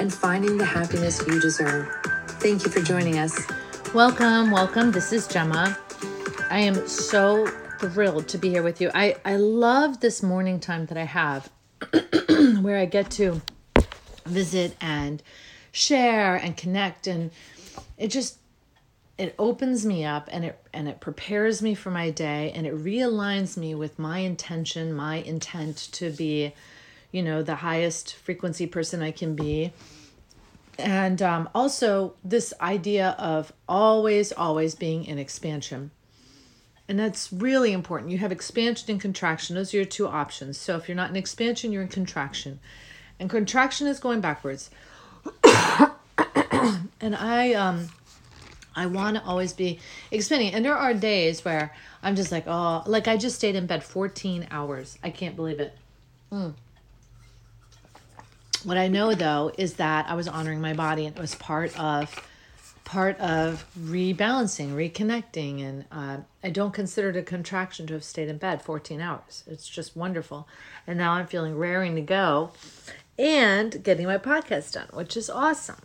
and finding the happiness you deserve. Thank you for joining us. Welcome, welcome. This is Gemma. I am so thrilled to be here with you. I, I love this morning time that I have where I get to visit and share and connect and it just it opens me up and it and it prepares me for my day and it realigns me with my intention, my intent to be you know, the highest frequency person I can be. And um, also, this idea of always, always being in expansion. And that's really important. You have expansion and contraction, those are your two options. So, if you're not in expansion, you're in contraction. And contraction is going backwards. and I, um, I want to always be expanding. And there are days where I'm just like, oh, like I just stayed in bed 14 hours. I can't believe it. Mm. What I know though is that I was honoring my body and it was part of part of rebalancing, reconnecting, and uh, I don't consider it a contraction to have stayed in bed 14 hours. It's just wonderful. And now I'm feeling raring to go and getting my podcast done, which is awesome.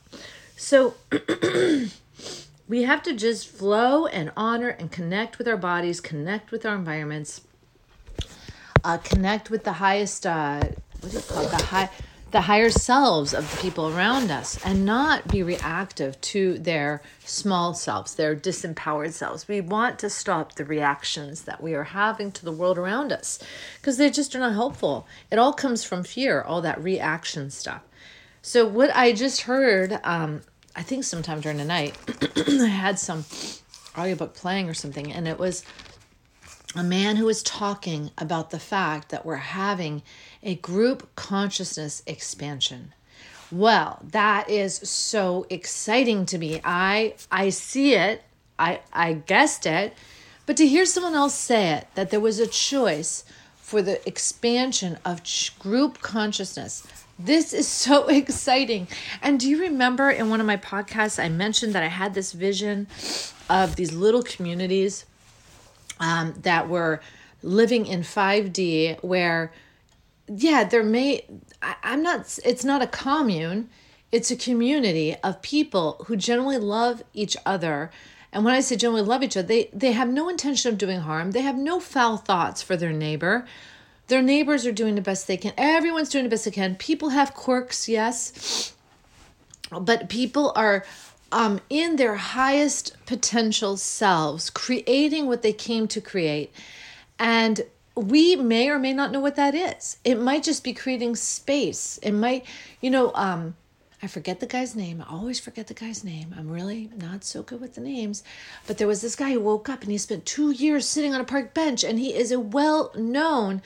So we have to just flow and honor and connect with our bodies, connect with our environments, uh, connect with the highest, uh, what do you call it? The high the higher selves of the people around us and not be reactive to their small selves, their disempowered selves. We want to stop the reactions that we are having to the world around us because they just are not helpful. It all comes from fear, all that reaction stuff. So, what I just heard, um, I think sometime during the night, I had some audiobook playing or something, and it was a man who was talking about the fact that we're having a group consciousness expansion. Well, that is so exciting to me. I I see it. I I guessed it. But to hear someone else say it that there was a choice for the expansion of group consciousness. This is so exciting. And do you remember in one of my podcasts I mentioned that I had this vision of these little communities um, that were living in 5D where yeah, there may I, I'm not it's not a commune, it's a community of people who generally love each other. And when I say generally love each other, they, they have no intention of doing harm. They have no foul thoughts for their neighbor. Their neighbors are doing the best they can. Everyone's doing the best they can. People have quirks, yes. But people are um, in their highest potential selves, creating what they came to create. And we may or may not know what that is. It might just be creating space. It might, you know, um, I forget the guy's name. I always forget the guy's name. I'm really not so good with the names. But there was this guy who woke up and he spent two years sitting on a park bench, and he is a well known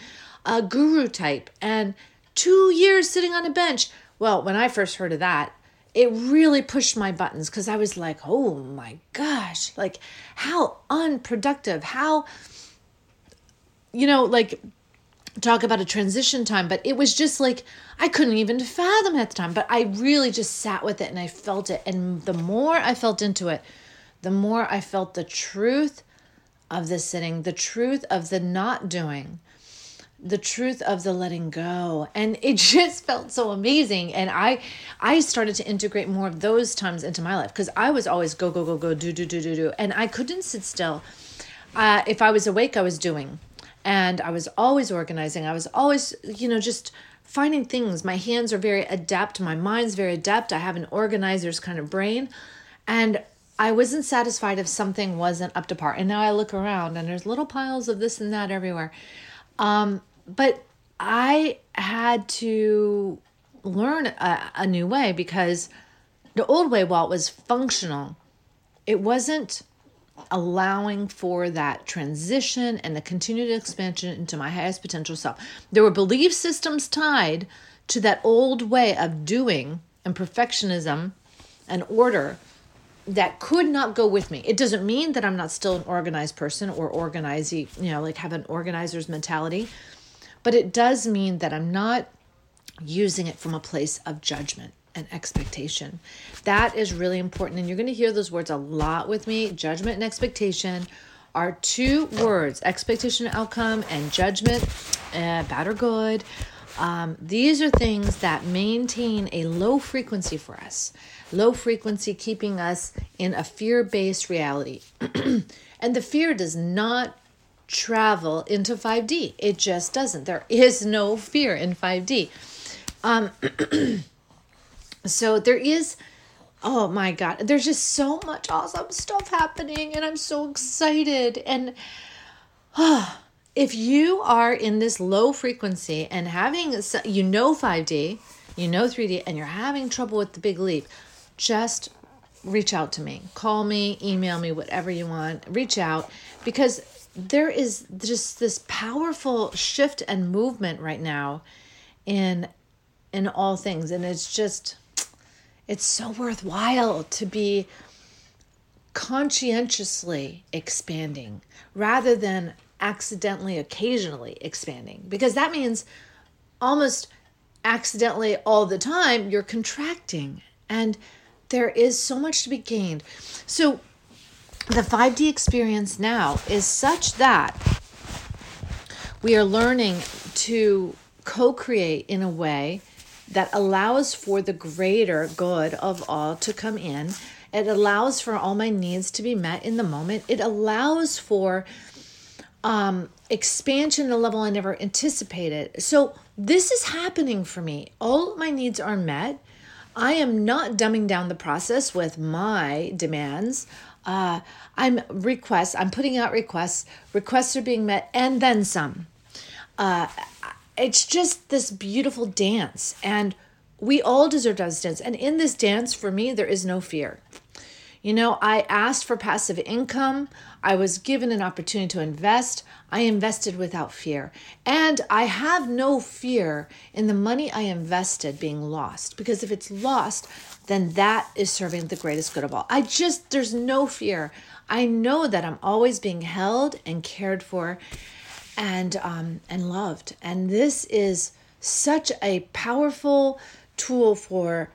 uh, guru type. And two years sitting on a bench. Well, when I first heard of that, it really pushed my buttons because I was like, oh my gosh, like how unproductive, how you know, like talk about a transition time, but it was just like I couldn't even fathom at the time. But I really just sat with it and I felt it. And the more I felt into it, the more I felt the truth of the sitting, the truth of the not doing, the truth of the letting go. And it just felt so amazing. And I I started to integrate more of those times into my life because I was always go, go, go, go, do, do, do, do, do. And I couldn't sit still. Uh, if I was awake, I was doing and I was always organizing. I was always, you know, just finding things. My hands are very adept, my mind's very adept. I have an organizer's kind of brain. And I wasn't satisfied if something wasn't up to par. And now I look around and there's little piles of this and that everywhere. Um, but I had to learn a, a new way because the old way, while it was functional, it wasn't allowing for that transition and the continued expansion into my highest potential self. There were belief systems tied to that old way of doing and perfectionism and order that could not go with me. It doesn't mean that I'm not still an organized person or organizing, you know, like have an organizer's mentality, but it does mean that I'm not using it from a place of judgment and expectation. That is really important. And you're going to hear those words a lot with me. Judgment and expectation are two words expectation, outcome, and judgment, uh, bad or good. Um, these are things that maintain a low frequency for us low frequency, keeping us in a fear based reality. and the fear does not travel into 5D. It just doesn't. There is no fear in 5D. Um, so there is, oh my God, there's just so much awesome stuff happening, and I'm so excited. And oh, if you are in this low frequency and having, you know, 5D, you know 3D, and you're having trouble with the big leap, just reach out to me. Call me, email me, whatever you want. Reach out because there is just this powerful shift and movement right now in in all things. And it's just it's so worthwhile to be conscientiously expanding rather than accidentally occasionally expanding. Because that means almost accidentally all the time you're contracting. And there is so much to be gained. So, the 5D experience now is such that we are learning to co create in a way that allows for the greater good of all to come in. It allows for all my needs to be met in the moment. It allows for um, expansion at a level I never anticipated. So, this is happening for me. All my needs are met. I am not dumbing down the process with my demands. Uh, I'm requests. I'm putting out requests. Requests are being met, and then some. Uh, it's just this beautiful dance, and we all deserve to dance. And in this dance, for me, there is no fear. You know, I asked for passive income. I was given an opportunity to invest. I invested without fear. And I have no fear in the money I invested being lost because if it's lost, then that is serving the greatest good of all. I just, there's no fear. I know that I'm always being held and cared for and um, and loved. And this is such a powerful tool for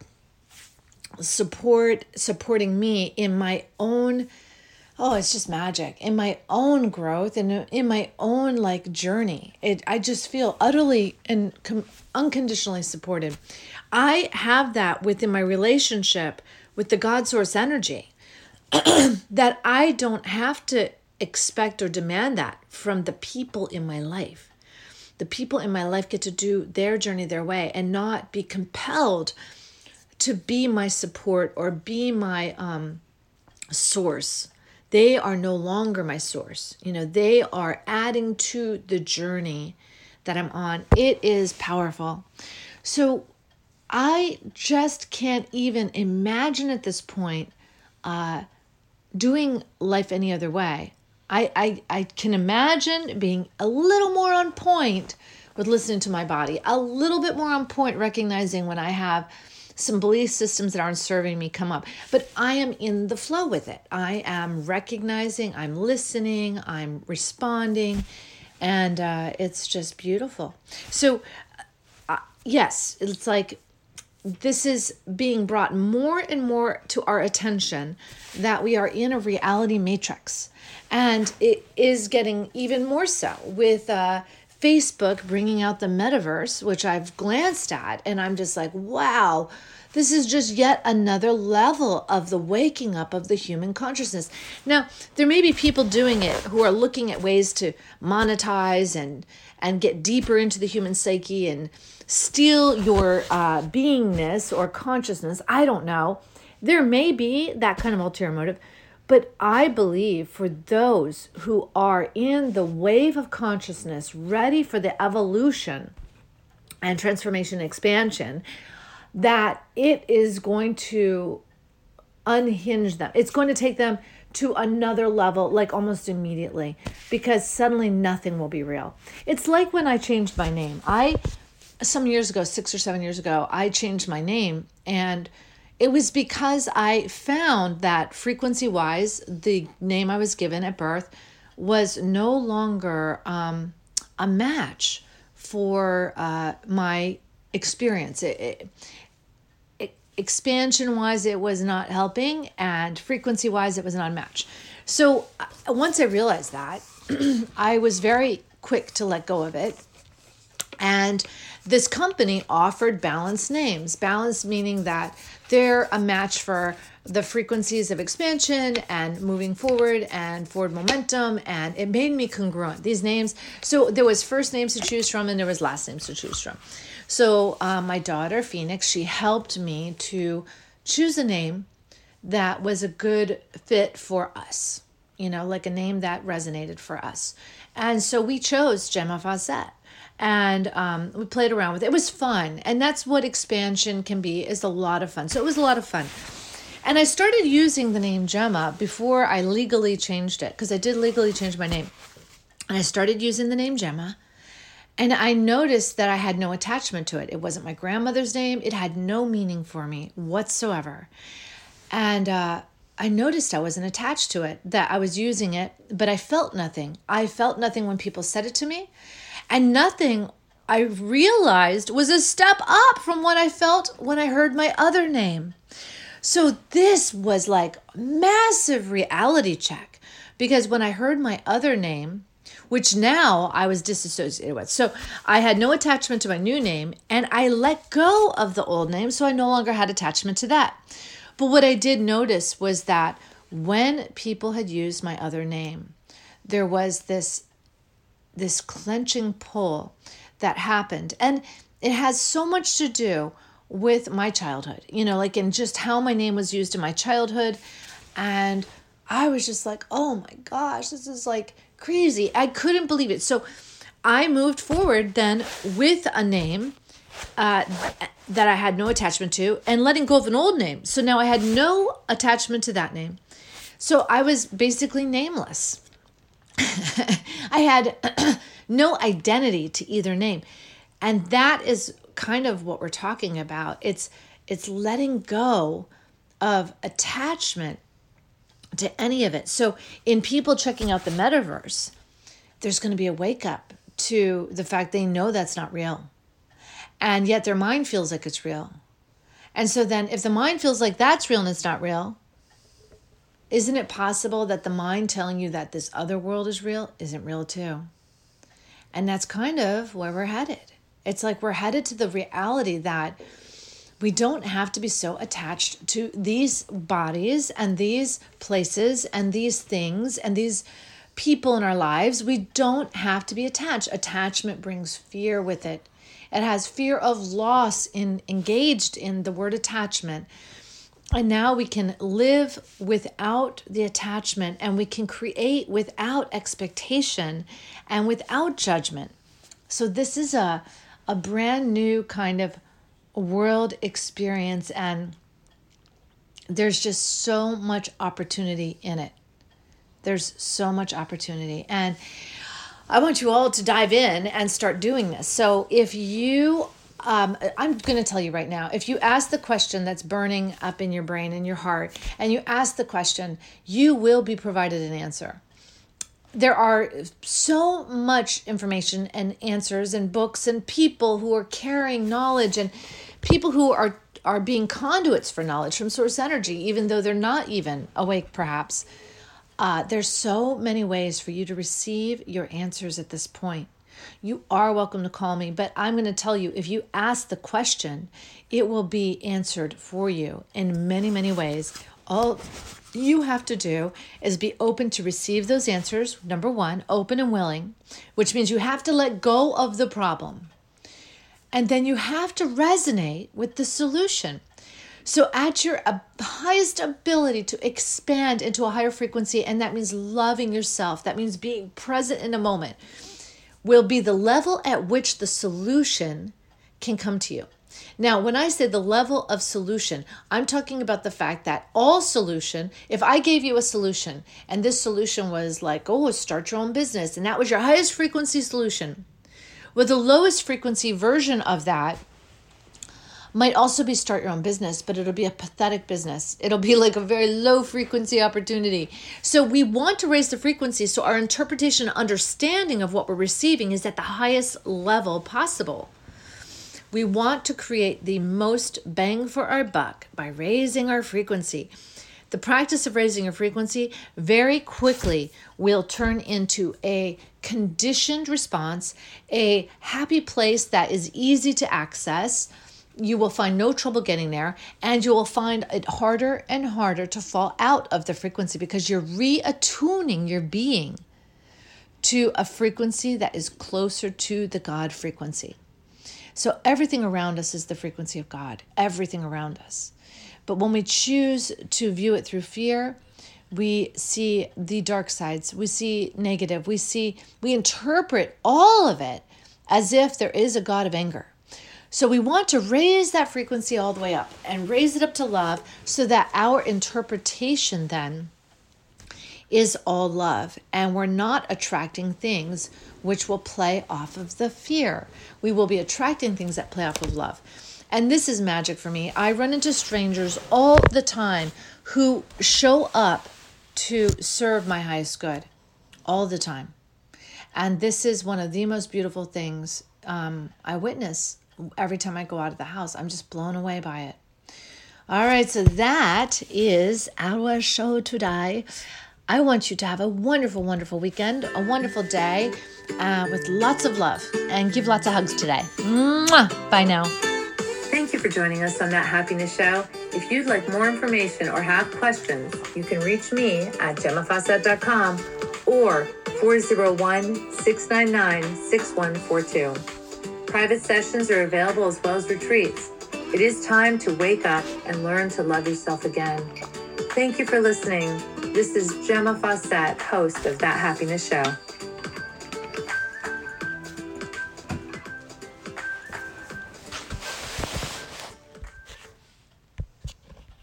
support supporting me in my own oh it's just magic. In my own growth and in my own like journey it i just feel utterly and com- unconditionally supported. I have that within my relationship with the god source energy that i don't have to expect or demand that from the people in my life. The people in my life get to do their journey their way and not be compelled to be my support or be my um, source they are no longer my source. You know, they are adding to the journey that I'm on. It is powerful. So I just can't even imagine at this point uh, doing life any other way. I, I, I can imagine being a little more on point with listening to my body, a little bit more on point, recognizing when I have some belief systems that aren't serving me come up. But I am in the flow with it. I am recognizing, I'm listening, I'm responding, and uh, it's just beautiful. So, uh, yes, it's like this is being brought more and more to our attention that we are in a reality matrix. And it is getting even more so with uh, Facebook bringing out the metaverse, which I've glanced at, and I'm just like, wow, this is just yet another level of the waking up of the human consciousness. Now, there may be people doing it who are looking at ways to monetize and and get deeper into the human psyche and steal your uh, beingness or consciousness. I don't know. There may be that kind of ulterior motive. But I believe for those who are in the wave of consciousness, ready for the evolution and transformation expansion, that it is going to unhinge them. It's going to take them to another level, like almost immediately, because suddenly nothing will be real. It's like when I changed my name. I, some years ago, six or seven years ago, I changed my name and it was because I found that frequency wise, the name I was given at birth was no longer um, a match for uh, my experience. It, it, expansion wise, it was not helping, and frequency wise, it was not a match. So uh, once I realized that, I was very quick to let go of it. And this company offered balanced names. Balanced meaning that they're a match for the frequencies of expansion and moving forward and forward momentum and it made me congruent these names. So there was first names to choose from and there was last names to choose from. So uh, my daughter phoenix she helped me to choose a name that was a good fit for us you know like a name that resonated for us. And so we chose gemma fawcett and um, we played around with it. It was fun, and that's what expansion can be. is a lot of fun. So it was a lot of fun. And I started using the name Gemma before I legally changed it because I did legally change my name. And I started using the name Gemma. And I noticed that I had no attachment to it. It wasn't my grandmother's name, it had no meaning for me whatsoever. And uh, I noticed I wasn't attached to it, that I was using it, but I felt nothing. I felt nothing when people said it to me. And nothing I realized was a step up from what I felt when I heard my other name. So this was like massive reality check because when I heard my other name, which now I was disassociated with. So I had no attachment to my new name and I let go of the old name. So I no longer had attachment to that. But what I did notice was that when people had used my other name, there was this this clenching pull that happened. And it has so much to do with my childhood, you know, like in just how my name was used in my childhood. And I was just like, oh my gosh, this is like crazy. I couldn't believe it. So I moved forward then with a name uh, that I had no attachment to and letting go of an old name. So now I had no attachment to that name. So I was basically nameless. I had no identity to either name. And that is kind of what we're talking about. It's it's letting go of attachment to any of it. So in people checking out the metaverse, there's going to be a wake up to the fact they know that's not real. And yet their mind feels like it's real. And so then if the mind feels like that's real and it's not real, isn't it possible that the mind telling you that this other world is real isn't real too? And that's kind of where we're headed. It's like we're headed to the reality that we don't have to be so attached to these bodies and these places and these things and these people in our lives. We don't have to be attached. Attachment brings fear with it. It has fear of loss in engaged in the word attachment. And now we can live without the attachment and we can create without expectation and without judgment. So, this is a, a brand new kind of world experience, and there's just so much opportunity in it. There's so much opportunity. And I want you all to dive in and start doing this. So, if you um, I'm going to tell you right now if you ask the question that's burning up in your brain and your heart, and you ask the question, you will be provided an answer. There are so much information and answers and books and people who are carrying knowledge and people who are are being conduits for knowledge from source energy, even though they're not even awake, perhaps. Uh, there's so many ways for you to receive your answers at this point you are welcome to call me. But I'm going to tell you if you ask the question, it will be answered for you in many, many ways. All you have to do is be open to receive those answers. Number one, open and willing, which means you have to let go of the problem. And then you have to resonate with the solution. So, at your highest ability to expand into a higher frequency, and that means loving yourself, that means being present in a moment will be the level at which the solution can come to you. Now, when I say the level of solution, I'm talking about the fact that all solution, if I gave you a solution and this solution was like, oh, start your own business, and that was your highest frequency solution, with the lowest frequency version of that might also be start your own business, but it'll be a pathetic business. It'll be like a very low frequency opportunity. So we want to raise the frequency so our interpretation and understanding of what we're receiving is at the highest level possible. We want to create the most bang for our buck by raising our frequency. The practice of raising your frequency very quickly will turn into a conditioned response, a happy place that is easy to access you will find no trouble getting there and you will find it harder and harder to fall out of the frequency because you're reattuning your being to a frequency that is closer to the God frequency. So everything around us is the frequency of God, everything around us. But when we choose to view it through fear, we see the dark sides, we see negative, we see, we interpret all of it as if there is a God of anger so we want to raise that frequency all the way up and raise it up to love so that our interpretation then is all love and we're not attracting things which will play off of the fear. We will be attracting things that play off of love. And this is magic for me. I run into strangers all the time who show up to serve my highest good all the time. And this is one of the most beautiful things um, I witness every time I go out of the house. I'm just blown away by it. All right, so that is our show today. I want you to have a wonderful, wonderful weekend, a wonderful day uh, with lots of love, and give lots of hugs today. Mwah! Bye now. Thank you for joining us on That Happiness Show. If you'd like more information or have questions, you can reach me at gemmafawcett.com or 401 699 6142. Private sessions are available as well as retreats. It is time to wake up and learn to love yourself again. Thank you for listening. This is Gemma Fawcett, host of That Happiness Show.